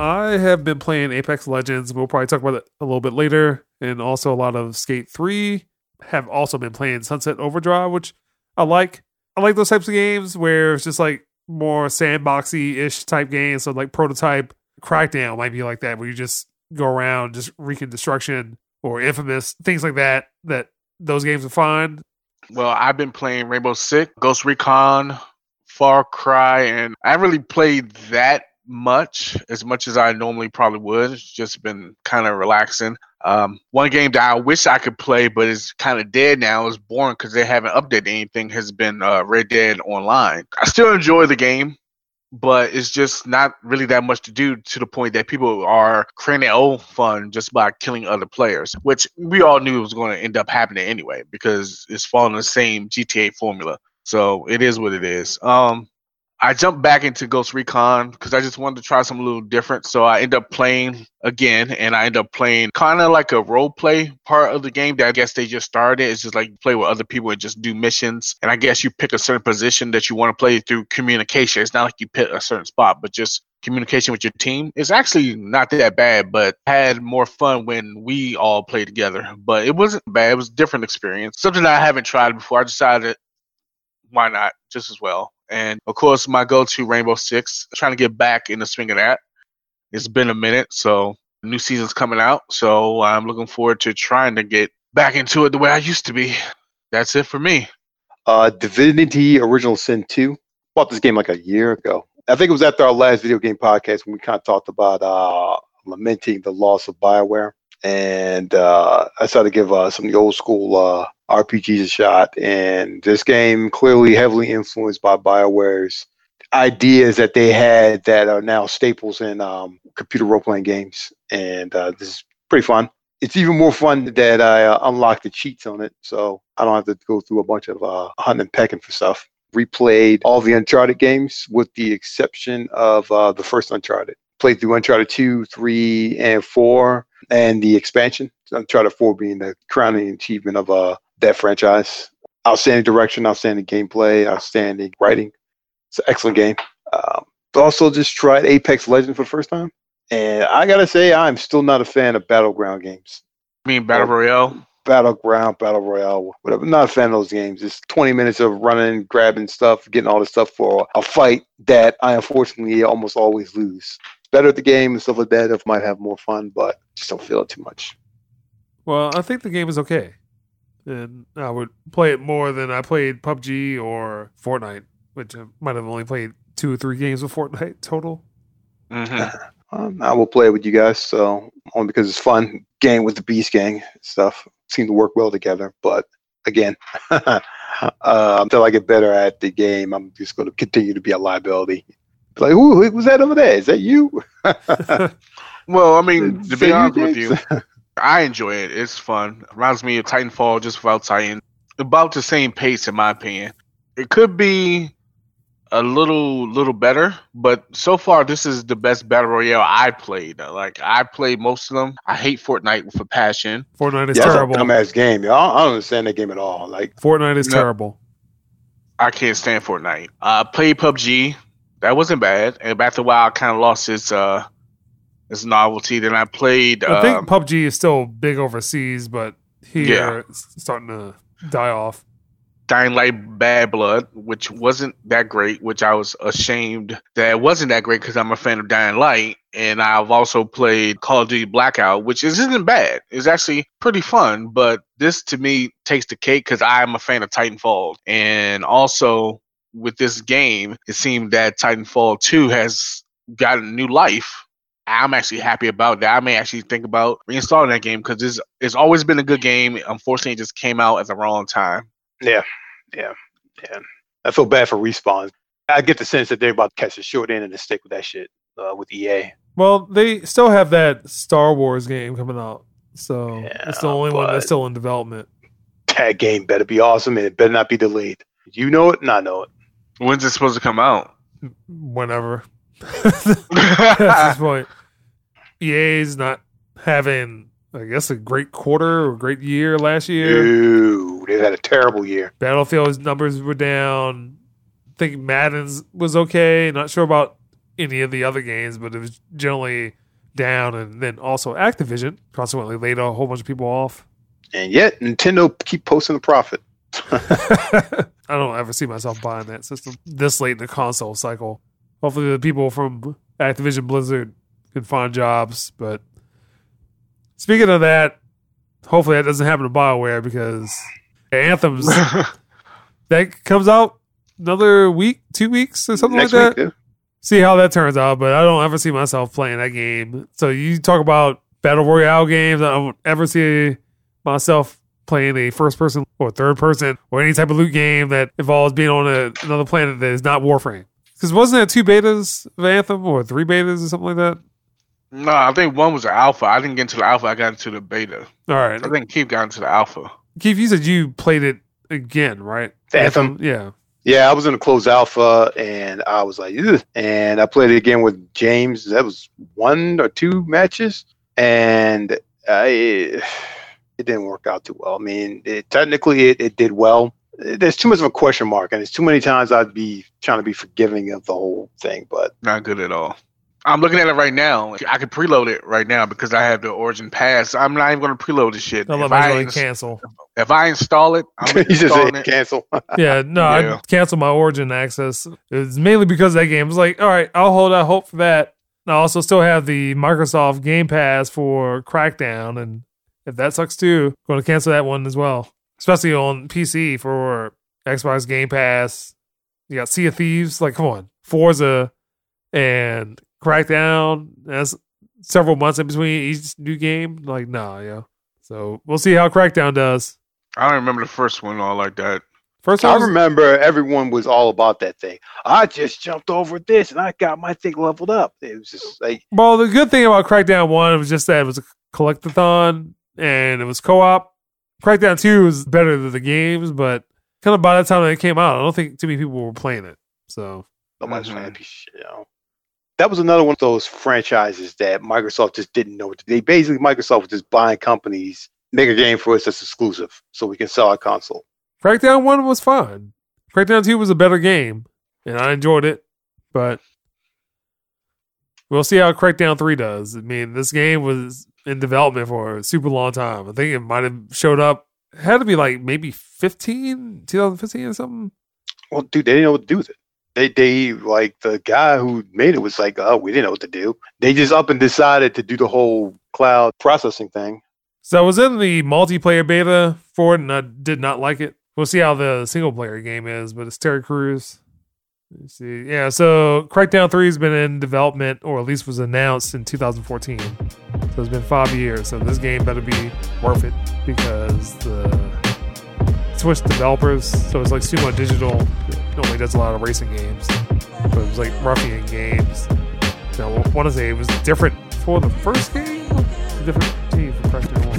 I have been playing Apex Legends. We'll probably talk about it a little bit later, and also a lot of Skate Three. Have also been playing Sunset Overdrive, which I like. I like those types of games where it's just like more sandboxy ish type games. So like Prototype, Crackdown might be like that, where you just go around just wreaking destruction, or Infamous, things like that. That those games are fun. Well, I've been playing Rainbow Six, Ghost Recon, Far Cry, and I haven't really played that much as much as I normally probably would. It's just been kind of relaxing. Um, one game that I wish I could play, but it's kind of dead now. Is boring because they haven't updated anything. Has been uh, Red Dead Online. I still enjoy the game, but it's just not really that much to do to the point that people are creating their own fun just by killing other players, which we all knew was going to end up happening anyway because it's following the same GTA formula. So it is what it is. Um, I jumped back into Ghost Recon because I just wanted to try something a little different. So I end up playing again, and I end up playing kind of like a role play part of the game that I guess they just started. It's just like play with other people and just do missions. And I guess you pick a certain position that you want to play through communication. It's not like you pick a certain spot, but just communication with your team. It's actually not that bad, but had more fun when we all played together. But it wasn't bad. It was a different experience. Something I haven't tried before. I decided why not just as well. And of course, my go to Rainbow Six, trying to get back in the swing of that. It's been a minute, so new season's coming out. So I'm looking forward to trying to get back into it the way I used to be. That's it for me. Uh, Divinity Original Sin 2. Bought this game like a year ago. I think it was after our last video game podcast when we kind of talked about uh, lamenting the loss of Bioware. And uh, I started to give uh, some of the old school uh, RPGs a shot. And this game clearly heavily influenced by BioWare's ideas that they had that are now staples in um, computer role playing games. And uh, this is pretty fun. It's even more fun that I uh, unlocked the cheats on it, so I don't have to go through a bunch of uh, hunting and pecking for stuff. Replayed all the Uncharted games with the exception of uh, the first Uncharted. Played through Uncharted 2, 3, and 4, and the expansion. Uncharted 4 being the crowning achievement of uh, that franchise. Outstanding direction, outstanding gameplay, outstanding writing. It's an excellent game. Um, also, just tried Apex Legends for the first time, and I gotta say, I'm still not a fan of battleground games. I mean, Battle Royale? Battleground, Battle Royale, whatever. I'm not a fan of those games. It's 20 minutes of running, grabbing stuff, getting all this stuff for a fight that I unfortunately almost always lose. better at the game and stuff like that if I might have more fun, but just don't feel it too much. Well, I think the game is okay and I would play it more than I played PUBG or Fortnite, which I might have only played two or three games of Fortnite total. Mm-hmm. Um, I will play with you guys, so only because it's fun. Game with the Beast Gang stuff seem to work well together, but again, uh, until I get better at the game, I'm just going to continue to be a liability. Like, who was that over there? Is that you? well, I mean, to be honest with you, I enjoy it. It's fun. Reminds me of Titanfall just without Titan. About the same pace, in my opinion. It could be a little little better, but so far this is the best battle royale I played. Like I played most of them. I hate Fortnite with a passion. Fortnite is yeah, terrible. Dumbass game. Y'all, I don't understand that game at all. Like Fortnite is no, terrible. I can't stand Fortnite. I uh, played PUBG. That wasn't bad. And after a while, I kind of lost its uh its novelty. Then I played. I think um, PUBG is still big overseas, but here yeah. it's starting to die off. Dying Light Bad Blood, which wasn't that great, which I was ashamed that it wasn't that great because I'm a fan of Dying Light. And I've also played Call of Duty Blackout, which isn't bad. It's actually pretty fun, but this to me takes the cake because I'm a fan of Titanfall. And also with this game, it seemed that Titanfall 2 has gotten new life I'm actually happy about that. I may actually think about reinstalling that game because it's it's always been a good game. Unfortunately, it just came out at the wrong time. Yeah, yeah, yeah. I feel bad for respawn. I get the sense that they're about to catch the short end of the stick with that shit uh, with EA. Well, they still have that Star Wars game coming out, so yeah, it's the only one that's still in development. That game better be awesome and it better not be delayed. You know it, and I know it. When's it supposed to come out? Whenever. That's this point. EA's not having, I guess, a great quarter or great year last year. Ooh, they had a terrible year. Battlefield's numbers were down. I think Madden's was okay. Not sure about any of the other games, but it was generally down. And then also Activision consequently laid a whole bunch of people off. And yet Nintendo keep posting the profit. I don't ever see myself buying that system this late in the console cycle. Hopefully, the people from Activision Blizzard can find jobs. But speaking of that, hopefully that doesn't happen to Bioware because Anthem's that comes out another week, two weeks, or something Next like that. week. See how that turns out. But I don't ever see myself playing that game. So you talk about battle royale games. I don't ever see myself playing a first person or third person or any type of loot game that involves being on a, another planet that is not Warframe. Because wasn't there two betas of Anthem or three betas or something like that? No, I think one was the alpha. I didn't get into the alpha. I got into the beta. All right. I think Keith got into the alpha. Keith, you said you played it again, right? Anthem? Yeah. Yeah, I was in a closed alpha and I was like, Ugh. and I played it again with James. That was one or two matches, and I, it didn't work out too well. I mean, it, technically it, it did well. There's too much of a question mark, and it's too many times I'd be trying to be forgiving of the whole thing. But Not good at all. I'm looking at it right now. I could preload it right now because I have the Origin Pass. I'm not even going to preload this shit. I'll let If I, joint ins- cancel. if I install it, I'm he just installing said it. cancel. Yeah, no, Yeah. I canceled my Origin access. It's mainly because of that game. I was like, all right, I'll hold out hope for that. And I also still have the Microsoft Game Pass for Crackdown, and if that sucks too, I'm going to cancel that one as well. Especially on PC for Xbox Game Pass. You got Sea of Thieves, like come on, Forza, and Crackdown. That's several months in between each new game. Like, nah, yeah. So we'll see how Crackdown does. I don't remember the first one all like that. First I one, was- remember everyone was all about that thing. I just jumped over this and I got my thing leveled up. It was just like Well, the good thing about Crackdown One was just that it was a collectathon and it was co-op. Crackdown Two was better than the games, but kind of by the time it came out, I don't think too many people were playing it. So nobody's Mhm. playing piece of shit, you know. That was another one of those franchises that Microsoft just didn't know what to They basically Microsoft was just buying companies, make a game for us that's exclusive, so we can sell our console. Crackdown One was fine. Crackdown Two was a better game, and I enjoyed it. But we'll see how Crackdown Three does. I mean, this game was in development for a super long time. I think it might have showed up. It had to be like maybe 15, 2015 or something. Well, dude, they didn't know what to do with it. They, they like the guy who made it was like, oh, we didn't know what to do. They just up and decided to do the whole cloud processing thing. So I was in the multiplayer beta for it, and I did not like it. We'll see how the single player game is, but it's Terry Crews. Let's see. Yeah, so Crackdown 3 has been in development, or at least was announced in 2014. So it's been five years. So this game better be worth it because the Switch developers, so it's like Sumo Digital, normally does a lot of racing games, but it was like Ruffian games. Now, I want to say it was different for the first game, different team for 1.